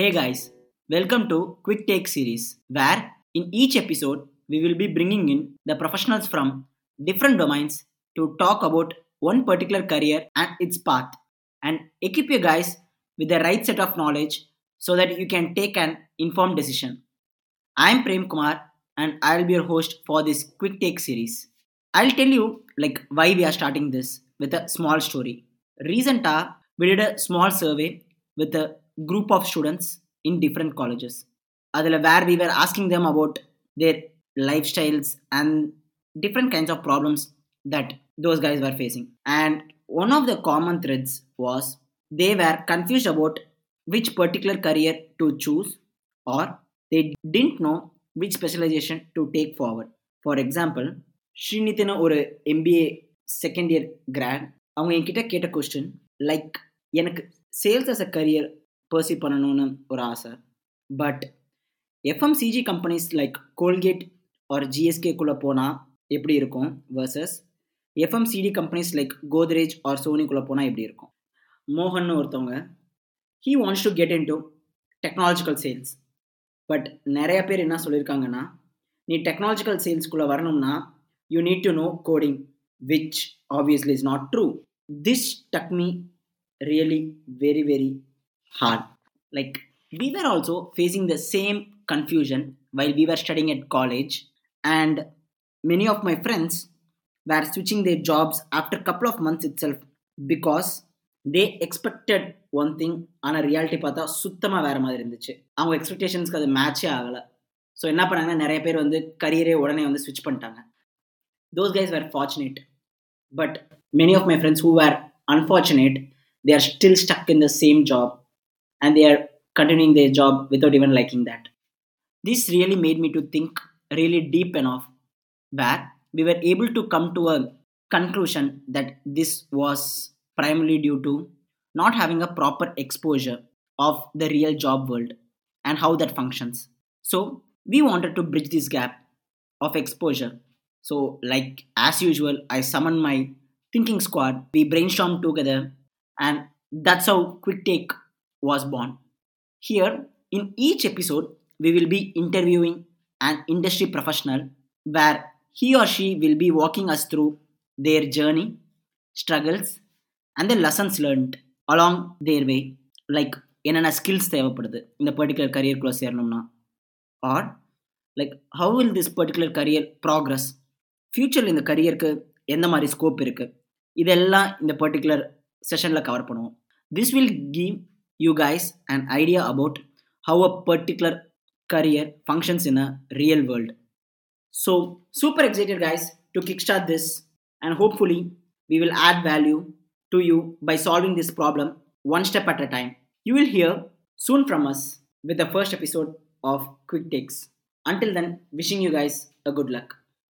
Hey guys, welcome to Quick Take series, where in each episode we will be bringing in the professionals from different domains to talk about one particular career and its path and equip you guys with the right set of knowledge so that you can take an informed decision. I am Prem Kumar and I'll be your host for this Quick Take series. I'll tell you like why we are starting this with a small story. Recently, we did a small survey with a group of students in different colleges. அதில் where we were asking them about their lifestyles and different kinds of problems that those guys were facing. And one of the common threads was they were confused about which particular career to choose or they didn't know which specialization to take forward. For example, ஸ்ரீநிதின ஒரு MBA second year grad அவங்க என்கிட்ட கேட்ட question like எனக்கு sales as a career Pursue பண்ணணும்னு ஒரு ஆசை. But FMCG companies like Colgate or ஜிஎஸ்கேக்குள்ளே போனால் எப்படி இருக்கும் versus FMCD companies like Godrej or சோனிக்குள்ளே போனால் எப்படி இருக்கும்? மோகன் ஒருத்தவங்க he wants to get in to technological sales but நிறைய பேர் என்ன சொல்லியிருக்காங்கன்னா நீ டெக்னாலஜிக்கல் சேல்ஸ்குள்ளே வரணும்னா you need to know coding which obviously is not true this touch me really very very hard. Like, we were also facing the same confusion while we were studying at college, and many of my friends were switching their jobs after a couple of months itself because they expected one thing ஆனால் reality பார்த்தா சுத்தமாக வேறு மாதிரி இருந்துச்சு அவங்க எக்ஸ்பெக்டேஷன்ஸ்க்கு அது மேட்சே ஆகலை so என்ன பண்ணாங்கன்னா நிறைய பேர் வந்து கரியரே உடனே வந்து ஸ்விட்ச் பண்ணிட்டாங்க those guys were fortunate but many of my friends who were unfortunate they are still stuck in the same job and they are continuing their job without even liking that. This really made me to think really deep enough where we were able to come to a conclusion that this was primarily due to not having a proper exposure of the real job world and how that functions. So, we wanted to bridge this gap of exposure. So, like as usual, I summoned my thinking squad, we brainstormed together and that's how quick take was born here in each episode we will be interviewing an industry professional where he or she will be walking us through their journey struggles and the lessons learned along their way like என்னென்ன skills தேவைப்படுது இந்த particular கரியருக்குள்ளே சேரணும்னா or like how will this particular career progress ஃப்யூச்சரில் இந்த கரியருக்கு எந்த மாதிரி scope இருக்குது இதெல்லாம் இந்த பர்டிகுலர் செஷனில் கவர் பண்ணுவோம் this will give you guys an idea about how a particular career functions in a real world. So, super excited guys to kickstart this, and hopefully, we will add value to you by solving this problem one step at a time. You will hear soon from us with the first episode of Quick Takes. Until then, wishing you guys a good luck.